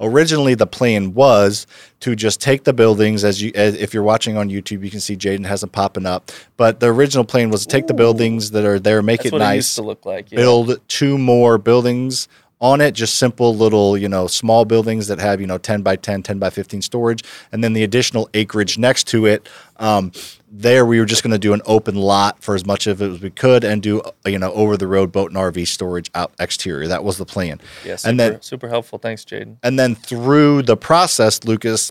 Originally, the plan was to just take the buildings as you, as, if you're watching on YouTube, you can see Jaden has them popping up. But the original plan was to take the buildings that are there, make That's it what it nice, to look like. Yeah. build two more buildings on it, just simple little, you know, small buildings that have, you know, 10 by 10, 10 by 15 storage. And then the additional acreage next to it. Um, there, we were just going to do an open lot for as much of it as we could and do, you know, over the road boat and RV storage out exterior. That was the plan. Yeah, super, and then super helpful. Thanks, Jaden. and then through the process, Lucas,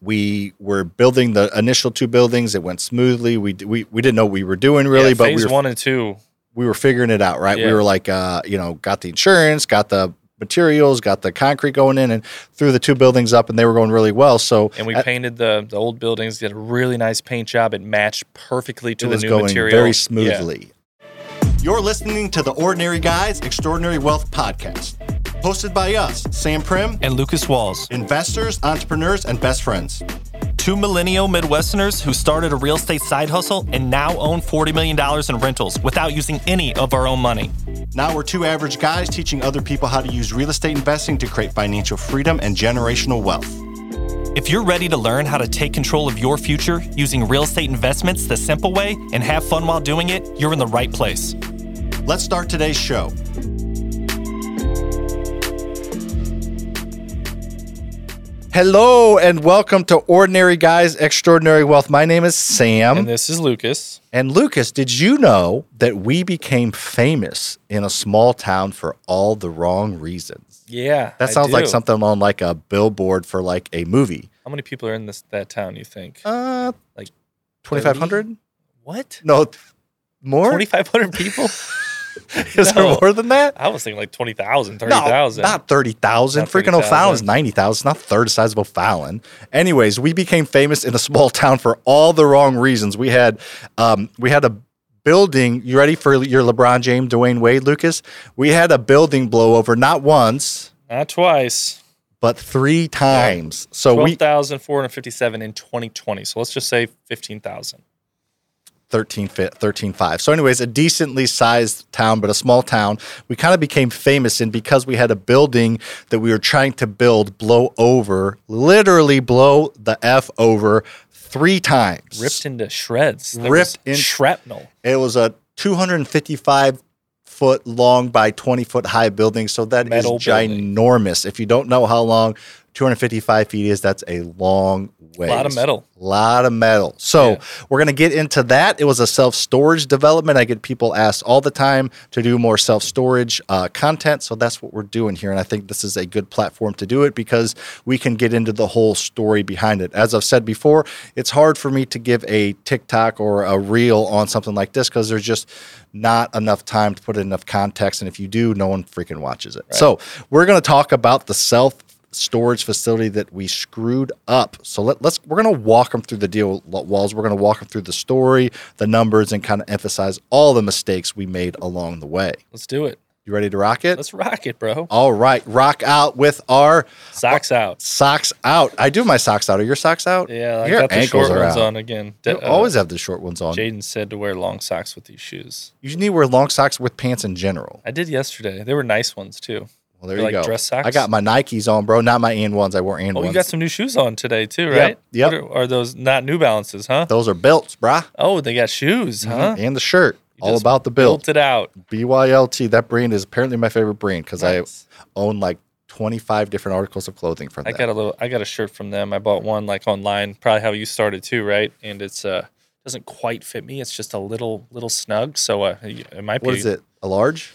we were building the initial two buildings. It went smoothly. We we, we didn't know what we were doing really, yeah, but phase we were one and two. we were figuring it out, right? We were like, uh, you know, got the insurance, got the materials, got the concrete going in, and threw the two buildings up, and they were going really well. So And we at- painted the, the old buildings, did a really nice paint job. It matched perfectly to it the was new going material. very Yeah. smoothly. You're listening to the Ordinary Guys Extraordinary Wealth podcast, hosted by us, Sam Primm, and Lucas Walls, investors, entrepreneurs, and best friends. Two millennial Midwesterners who started a real estate side hustle and now own $40 million in rentals without using any of our own money. Now we're two average guys teaching other people how to use real estate investing to create financial freedom and generational wealth. If you're ready to learn how to take control of your future using real estate investments the simple way and have fun while doing it, you're in the right place. Let's start today's show. Hello and welcome to Ordinary Guys Extraordinary Wealth. My name is Sam. And this is Lucas. And Lucas, did you know that we became famous in a small town for all the wrong reasons? Yeah. That sounds like something on like a billboard for like a movie. How many people are in this that town, you think? Uh, Like 2,500? what? No, more? 2,500 people? Is there more than that? I was thinking like 20,000, No, 30,000. not 30,000. Not Freaking O'Fallon's 30,000. 90,000. Not third size of O'Fallon. Anyways, we became famous in a small town for all the wrong reasons. We had um, we had a building. You ready for your LeBron James, Dwyane Wade, Lucas? We had a building blow over not once, Not twice. but three times. So we 12,457 in 2020. So let's just say 15,000. 13 fi- 13 5 so anyways a decently sized town but a small town we kind of became famous in because we had a building that we were trying to build blow over literally blow the f over three times Ripped into shreds. That Ripped in- shrapnel. it was a 255 foot long by 20 foot high building so that is Metal building. ginormous if you don't know how long 255 feet is that's a long way A Lot of metal. A lot of metal. So Yeah. we're going to get into that. It was a self-storage development. I get people asked all the time to do more self-storage uh, content. So that's what we're doing here. And i think this is a good platform to do it because we can get into the whole story behind it. As i've said before it's hard for me to give a tiktok or a reel on something like this because there's just not enough time to put enough context. And if you do no one freaking watches it. So we're going to talk about the self storage facility that we screwed up. So let, let's we're gonna walk them through the deal walls. We're gonna walk them through the story, the numbers, and kind of emphasize all the mistakes we made along the way. Let's do it. You ready to rock it? Let's rock it, bro. all right, rock out with our Socks out. socks out. I do my socks out. Are your socks out? Yeah, I your got the ankles short are ones out. on again. You uh, always have the short ones on. Jaden said to wear long socks with these shoes. You need to wear long socks with pants in general. I did yesterday. They were nice ones too. Well, there you like go. dress socks? I got my Nikes on, bro. Not my AND1s. I wore and ones. Oh, ones. you got some new shoes on today too, right? yep. What Are, are those not New Balances, huh? Those are belts, brah. Oh, they got shoes, huh? And the shirt. All just about the build. Built it out. BYLT. That brand is apparently my favorite brand because Nice. I own like 25 different articles of clothing from them. I them. got a little. I got a shirt from them. I bought one like online, probably how you started too, right? And it's uh doesn't quite fit me. It's just a little little snug. So uh, it might be. what is it? A large?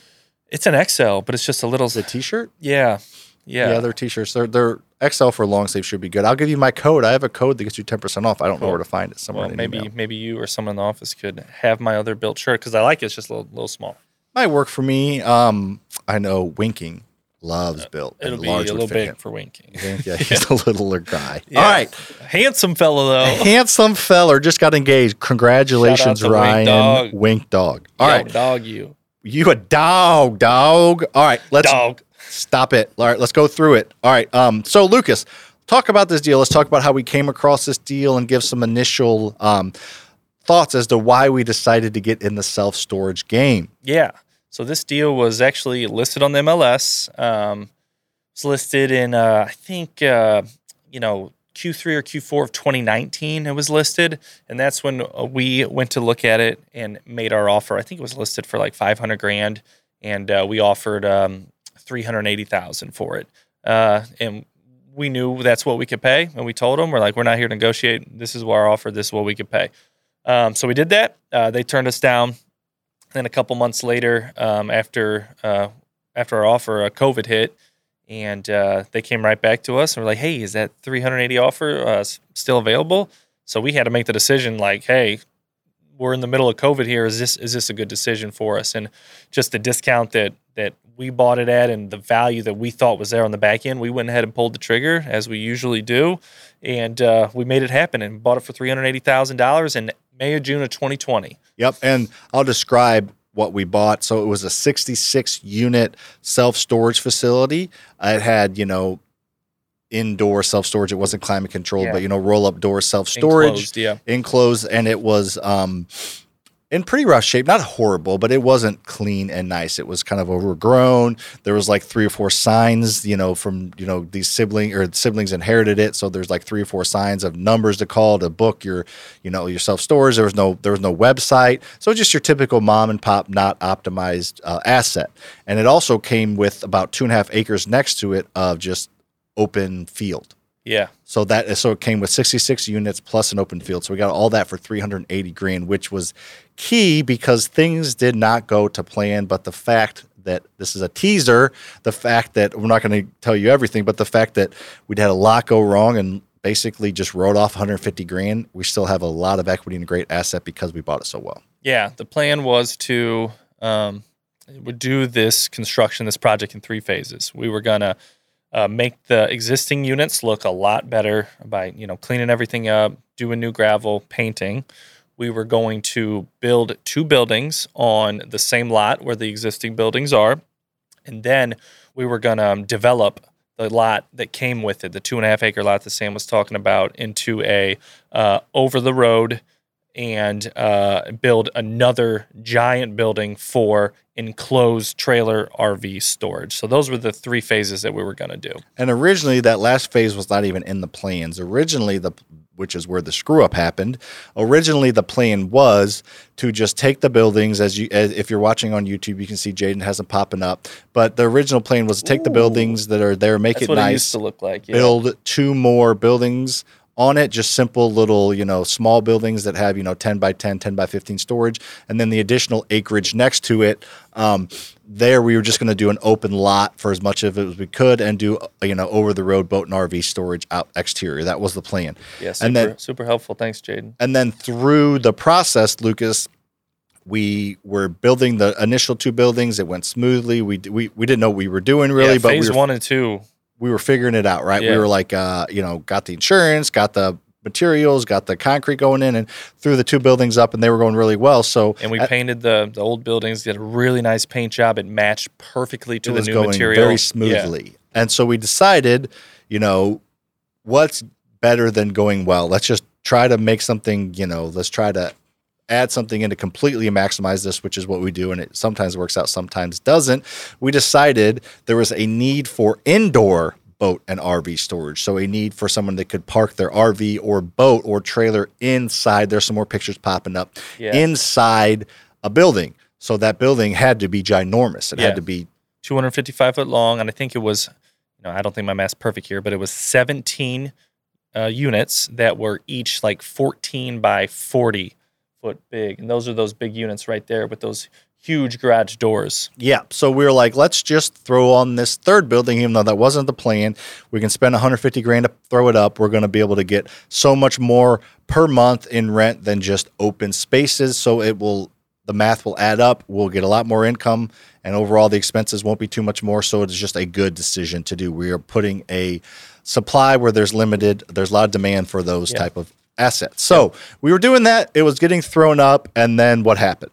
It's an XL, but it's just a little. Is it a t-shirt? Yeah, yeah. Yeah, they're t-shirts. They're, they're XL for long sleeve should be good. I'll give you my code. I have a code that gets you 10% off. I don't know where to find it. Somewhere well, in maybe email. maybe you or someone in the office could have my other BYLT shirt because I like it. It's just a little little small. Might work for me. Um, I know Winking loves BYLT. Uh, It'll be a little big him. for winking. Yeah, he's a littler guy. Yeah. All right. handsome fella though. Handsome feller just got engaged. Congratulations, to Wink Ryan. Dog. Wink dog. All Yo, right. dog you You a dog, dog. All right, let's dog. stop it. All right, let's go through it. All right. Um, so Lucas, talk about this deal. Let's talk about how we came across this deal and give some initial um, thoughts as to why we decided to get in the self storage game. Yeah. So this deal was actually listed on the MLS. Um, was listed in uh, I think uh, you know Q3 or Q4 of 2019. It was listed, and that's when uh, we went to look at it and made our offer. I think it was listed for like 500 grand, and uh, we offered um, 380,000 for it. Uh, and we knew that's what we could pay, and we told them we're like, we're not here to negotiate. This is our offer. This is what we could pay. Um, so we did that. Uh, they turned us down. Then a couple months later, um, after uh, after our offer, a COVID hit, and uh, they came right back to us and were like, "Hey, is that 380 offer uh, still available?" So we had to make the decision, like, "Hey, we're in the middle of COVID here. Is this is this a good decision for us?" And just the discount that that we bought it at and the value that we thought was there on the back end, we went ahead and pulled the trigger as we usually do, and uh, we made it happen and bought it for 380 thousand dollars in May or June of 2020. Yep. And I'll describe what we bought. So it was a 66 unit self storage facility. It had, you know, indoor self storage. It wasn't climate controlled, Yeah. but, you know, roll up door self storage Enclosed, yeah. enclosed. And it was, um, in pretty rough shape, not horrible, but it wasn't clean and nice. It was kind of overgrown. There was like three or four signs, you know, from you know these sibling or siblings inherited it, so there's like three or four signs of numbers to call to book your, you know, your self. There was no there was no website, so just your typical mom and pop not optimized uh, asset. And it also came with about two and a half acres next to it of just open field. Yeah. So that so it came with 66 units plus an open field. So we got all that for 380 grand, which was key because things did not go to plan. But the fact that this is a teaser, the fact that we're not going to tell you everything, but the fact that we'd had a lot go wrong and basically just wrote off 150 grand, we still have a lot of equity and a great asset because we bought it so well. Yeah, the plan was to um, would do this construction, this project in three phases. We were gonna uh, make the existing units look a lot better by you know cleaning everything up, doing new gravel, painting. We were going to build two buildings on the same lot where the existing buildings are, and then we were gonna um, develop the lot that came with it, the two and a half acre lot that Sam was talking about, into a uh, over the road and uh, build another giant building for enclosed trailer RV storage. So those were the three phases that we were going to do. And originally, that last phase was not even in the plans. Originally, the which is where the screw up happened. Originally, the plan was to just take the buildings as you, as, if you're watching on YouTube, you can see Jaden has them popping up. But the original plan was to take the buildings that are there, make it it nice, used to look like. Yeah. build two more buildings on it just simple little you know small buildings that have you know 10 by 10 10 by 15 storage and then the additional acreage next to it um, there we were just going to do an open lot for as much of it as we could and do uh, you know over the road boat and rv storage out exterior that was the plan Yeah, super, and then super helpful. Thanks, Jaden. and then through the process lucas we were building the initial two buildings it went smoothly we we, we didn't know what we were doing really yeah, but phase we were one and two. We were figuring it out, right? We were like, uh, you know, got the insurance, got the materials, got the concrete going in, and threw the two buildings up, and they were going really well. So And we at- painted the, the old buildings, did a really nice paint job. It matched perfectly to the new going material. very Yeah. smoothly. And so we decided, you know, what's better than going well? Let's just try to make something, you know, let's try to add something in to completely maximize this, which is what we do. And it sometimes works out, sometimes doesn't. We decided there was a need for indoor boat and RV storage. So a need for someone that could park their RV or boat or trailer inside. There's some more pictures popping up Yeah. inside a building. So that building had to be ginormous. It Yeah. had to be 255 foot long, and I think it was, you know, I don't think my math's perfect here, but it was 17 uh, units that were each like 14 by 40 foot big, and those are those big units right there with those huge garage doors. Yeah. So we were like, let's just throw on this third building, even though that wasn't the plan. We can spend 150 grand to throw it up. We're going to be able to get so much more per month in rent than just open spaces. So it will, the math will add up. We'll get a lot more income, and overall the expenses won't be too much more. So it's just a good decision to do. We are putting a supply where there's limited, there's a lot of demand for those Yeah. type of assets. So we were doing that. It was getting thrown up, and then what happened?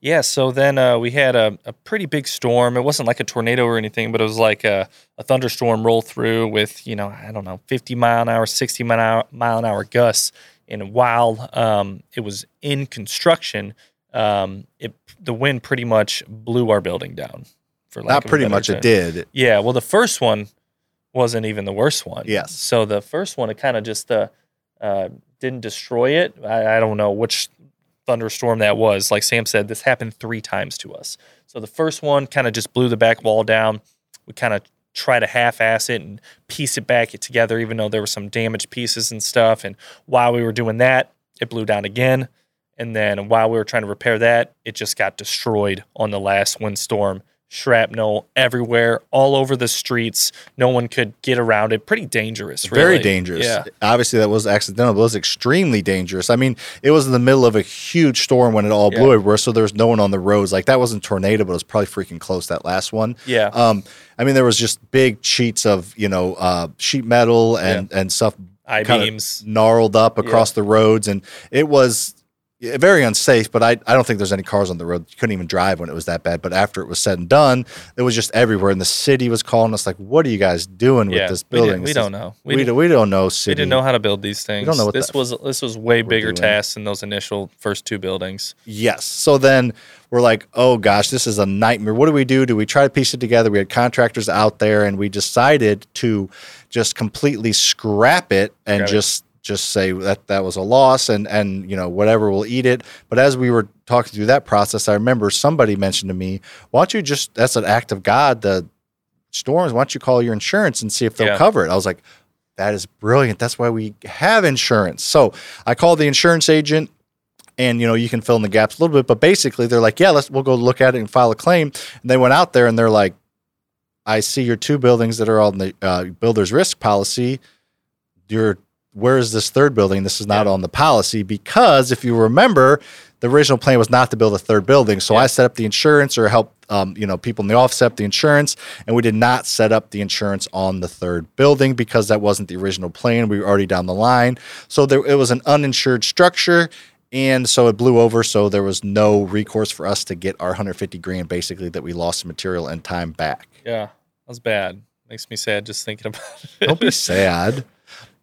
Yeah, so then uh, we had a, a pretty big storm. It wasn't like a tornado or anything, but it was like a, a thunderstorm roll through with, you know, I don't know, 50 mile an hour, 60 mile an hour, mile an hour gusts. And while um, it was in construction, um, it the wind pretty much blew our building down. For Not pretty much. term. It did. Yeah, well, the first one wasn't even the worst one. Yes. So the first one, it kind of just uh, uh, didn't destroy it. I, I don't know which thunderstorm that was. Like Sam said, this happened three times to us. So the first one kind of just blew the back wall down. We kind of try to half-ass it and piece it back together, even though there were some damaged pieces and stuff. And while we were doing that, it blew down again. And then while we were trying to repair that, it just got destroyed on the last windstorm. Shrapnel everywhere, all over the streets. No one could get around it. Pretty dangerous. Very dangerous. Yeah. Obviously, that was accidental, but it was extremely dangerous. I mean, it was in the middle of a huge storm when it all blew Yeah. everywhere, so there was no one on the roads. Like that wasn't tornado, but it was probably freaking close. That last one. Yeah. Um, I mean, there was just big sheets of you know uh, sheet metal and and stuff I beams. gnarled up across the roads, and it was yeah, very unsafe. But I, I don't think there's any cars on the road. You couldn't even drive when it was that bad. But after it was said and done, it was just everywhere. And the city was calling us like, "What are you guys doing Yeah. with this building?" we This don't know. We, didn't- don't, we don't know city. We didn't know how to build these things. We don't know what this was this was way bigger doing. tasks than those initial first two buildings. Yes. So then we're like, oh gosh, this is a nightmare. What do we do? Do we try to piece it together? We had contractors out there and we decided to just completely scrap it and just just say that that was a loss and and you know whatever we'll eat it. But as we were talking through that process i remember somebody mentioned to me why don't you just that's an act of god the storms why don't you call your insurance and see if they'll Yeah. cover it? I was like that is brilliant. That's why we have insurance. So i called the insurance agent and you know you can fill in the gaps a little bit but basically they're like yeah let's we'll go look at it and file a claim. And they went out there and they're like i see your two buildings that are on the uh, builder's risk policy. Your where is this third building this is not Yeah. on the policy because if you remember the original plan was not to build a third building so Yeah. i set up the insurance or helped um, you know people in the office set up the insurance and we did not set up the insurance on the third building because that wasn't the original plan we were already down the line so there it was an uninsured structure and so it blew over so there was no recourse for us to get our 150 grand basically that we lost in material and time back Yeah, that was bad. Makes me sad just thinking about it. don't be sad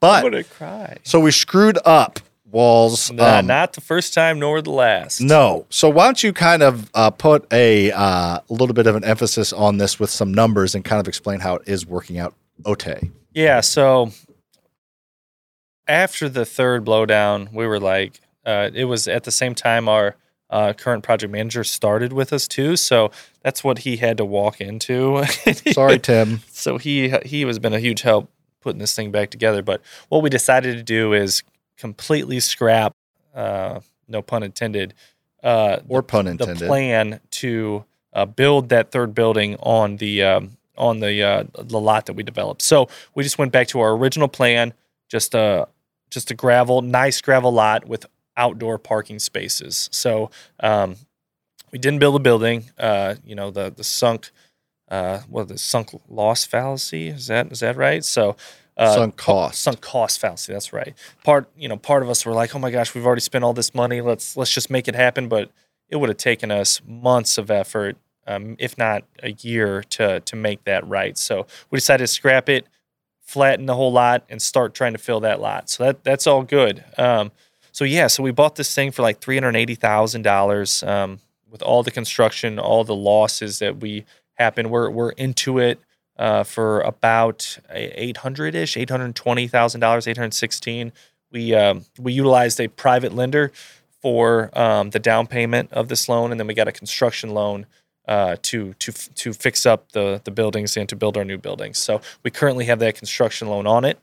I'm but gonna cry. so we screwed up walls Nah, um, not the first time nor the last. no so why don't you kind of uh, put a uh, little bit of an emphasis on this with some numbers and kind of explain how it is working out ote Yeah, so after the third blowdown, we were like, uh, it was at the same time our uh, current project manager started with us too. So that's what he had to walk into. sorry tim so he he has been a huge help putting this thing back together. But what we decided to do is completely scrap, uh, no pun intended, uh, or pun intended, the plan to uh, build that third building on the um, on the uh, the lot that we developed. So we just went back to our original plan, just a just a gravel, nice gravel lot with outdoor parking spaces. So um, we didn't build a building. Uh, you know the the sunk. Uh, what the sunk loss fallacy is that is that right? So uh, sunk cost sunk cost fallacy. That's right. Part you know, part of us were like, oh my gosh, we've already spent all this money. Let's let's just make it happen. But it would have taken us months of effort, um, if not a year, to to make that right. So we decided to scrap it, flatten the whole lot, and start trying to fill that lot. So that that's all good. Um, so yeah, so we bought this thing for like three hundred eighty thousand dollars. Um, with all the construction, all the losses that we happened, we're we're into it uh, for about eight hundred ish, eight hundred twenty thousand dollars, eight hundred sixteen. We um, we utilized a private lender for um, the down payment of this loan, and then we got a construction loan uh, to to to fix up the the buildings and to build our new buildings. So we currently have that construction loan on it.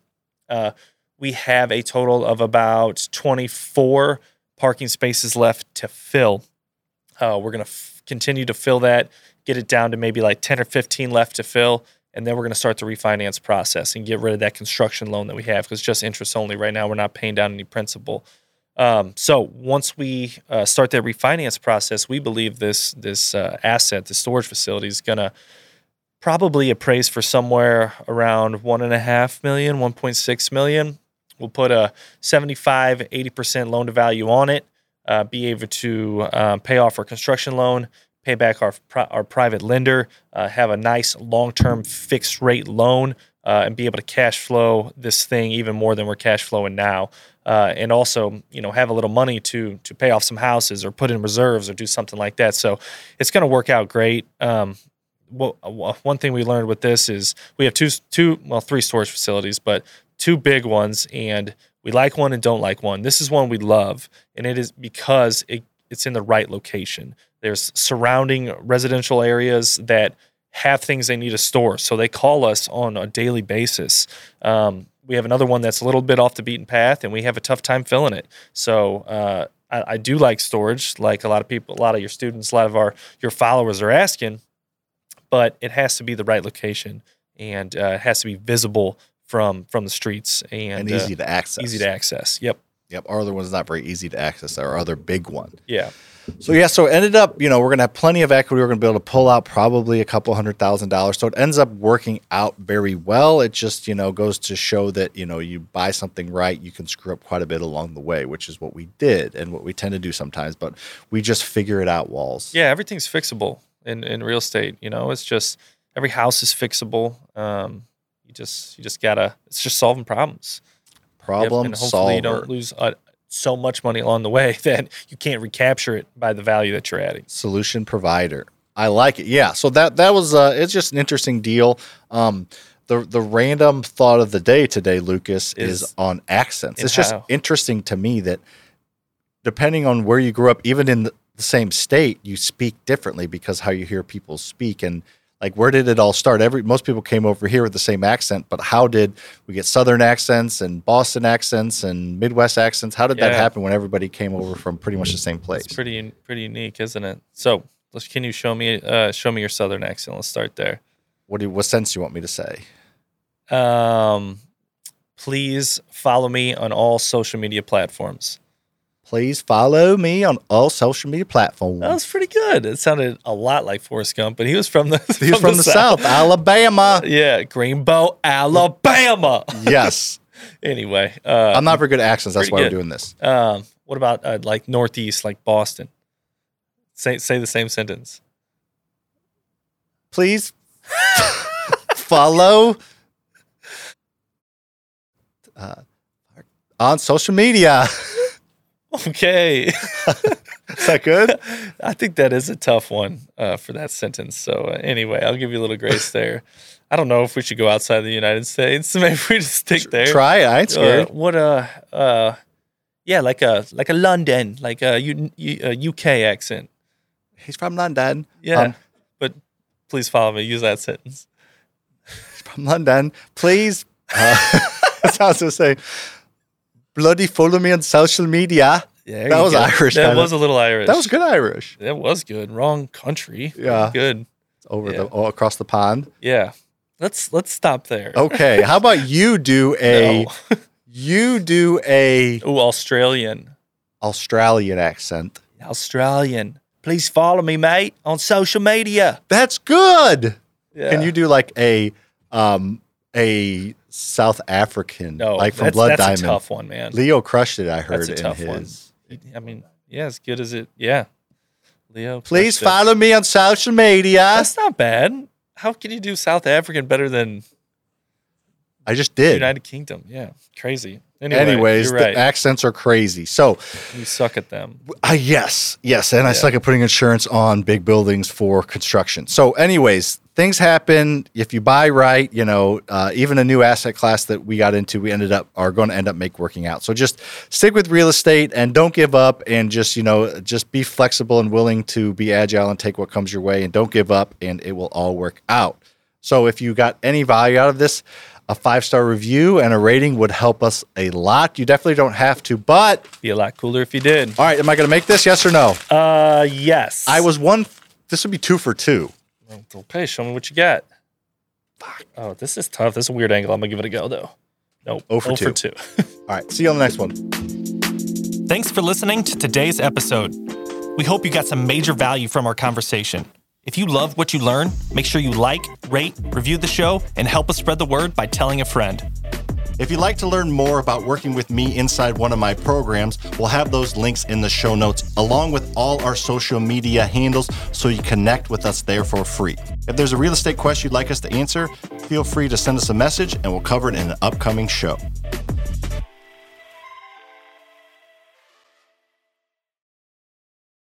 Uh, we have a total of about twenty four parking spaces left to fill. Uh, we're gonna f- continue to fill that, get it down to maybe like ten or fifteen left to fill, and then we're gonna start the refinance process and get rid of that construction loan that we have because just interest only right now. We're not paying down any principal. Um, so once we uh, start that refinance process, we believe this this uh, asset, the storage facility, is gonna probably appraise for somewhere around one and a half million, 1.6 million. We'll put a 75, 80% loan to value on it, uh, be able to um, pay off our construction loan, pay back our, our private lender, uh, have a nice long term fixed rate loan, uh, and be able to cash flow this thing even more than we're cash flowing now. Uh, and also, you know, have a little money to to pay off some houses or put in reserves or do something like that. So it's going to work out great. Um, well, one thing we learned with this is we have two two well three storage facilities, but two big ones, and we like one and don't like one. This is one we love, and it is because it, it's in the right location. There's surrounding residential areas that have things they need to store, so they call us on a daily basis. Um, we have another one that's a little bit off the beaten path, and we have a tough time filling it. So uh, I, I do like storage, like a lot of people, a lot of your students, a lot of our your followers are asking, but it has to be the right location and uh, it has to be visible from from the streets and, and easy uh, to access. easy to access. Yep. Yep. Our other one's not very easy to access. Our other big one. Yeah. So yeah, so it ended up, you know, we're gonna have plenty of equity. We're gonna be able to pull out probably a couple hundred thousand dollars. So it ends up working out very well. It just, you know, goes to show that, you know, you buy something right, you can screw up quite a bit along the way, which is what we did and what we tend to do sometimes. But we just figure it out, walls. Yeah, everything's fixable in, in real estate. You know, it's just every house is fixable. Um, you just you just gotta it's just solving problems. Yep, Problem and hopefully solver. you don't lose uh, so much money along the way that you can't recapture it by the value that you're adding. solution provider. I like it. Yeah. So that that was uh it's just an interesting deal. Um the the random thought of the day today, Lucas, is, Is- on accents. It's just interesting to me that depending on where you grew up, even in the same state, you speak differently because how you hear people speak and like where did it all start? Every most people came over here with the same accent, but how did we get southern accents and Boston accents and Midwest accents? How did that happen when everybody came over from pretty much the same place? It's pretty pretty unique, isn't it? So, can you show me uh, show me your southern accent? Let's start there. What do you, what sense do you want me to say? Um, please follow me on all social media platforms. Please follow me on all social media platforms. That was pretty good. It sounded a lot like Forrest Gump, but he was from the He's from, the, South, Alabama. Yeah, Greenbow, Alabama. yes. anyway, uh, I'm not very good at accents. That's why we're doing this. Um, what about uh, like Northeast, like Boston? Say say the same sentence. Please follow uh, on social media. Okay, Is that good? I think that is a tough one uh, for that sentence. So uh, anyway, I'll give you a little grace there. I don't know if we should go outside the United States. Maybe we just stick there. Try it. I ain't Uh, scared. what a, uh yeah, like a like a London, like a, U, a UK accent. He's from London. Yeah, Um, but please follow me. Use that sentence. He's from London. Please. Uh, that's how I was going to say. Bloody follow me on social media. Yeah, That was Irish, That was a little Irish. That was good Irish. That was good. Wrong country. Yeah. good. Over Yeah. the all across the pond. Yeah. Let's let's stop there. Okay. How about you do a No. you do a oh Australian. Australian accent. Australian. Please follow me, mate, on social media. That's good. Yeah. Can you do like a um a South African No, like from that's, Blood that's Diamond? a tough one, man. Leo crushed it. I heard That's a tough one. I mean, yeah, as good as it. Yeah. Leo. Please crushed it. follow me on social media. That's not bad. How can you do South African better than I just did. United Kingdom? Yeah, crazy. Anyway, Anyways, you're the accents are crazy. So, you suck at them. uh, yes, yes, and I suck at putting insurance on big buildings for construction. So, anyways, things happen. If you buy right, you know, uh, even a new asset class that we got into, we ended up are going to end up make working out. So, just stick with real estate and don't give up, and just you know, just be flexible and willing to be agile and take what comes your way, and don't give up, and it will all work out. So, if you got any value out of this, a five star review and a rating would help us a lot. You definitely don't have to, but Be a lot cooler if you did. all right, am I going to make this? Yes or no? Uh, yes. I was one. This would be two for two. Okay, show me what you got. Oh, this is tough. This is a weird angle. I'm gonna give it a go though. Nope. Oh for Oh two. two. All right, see you on the next one. Thanks for listening to today's episode. We hope you got some major value from our conversation. If you love what you learn, make sure you like, rate, review the show, and help us spread the word by telling a friend. If you'd like to learn more about working with me inside one of my programs, we'll have those links in the show notes, along with all our social media handles, so you connect with us there for free. If there's a real estate question you'd like us to answer, feel free to send us a message and we'll cover it in an upcoming show.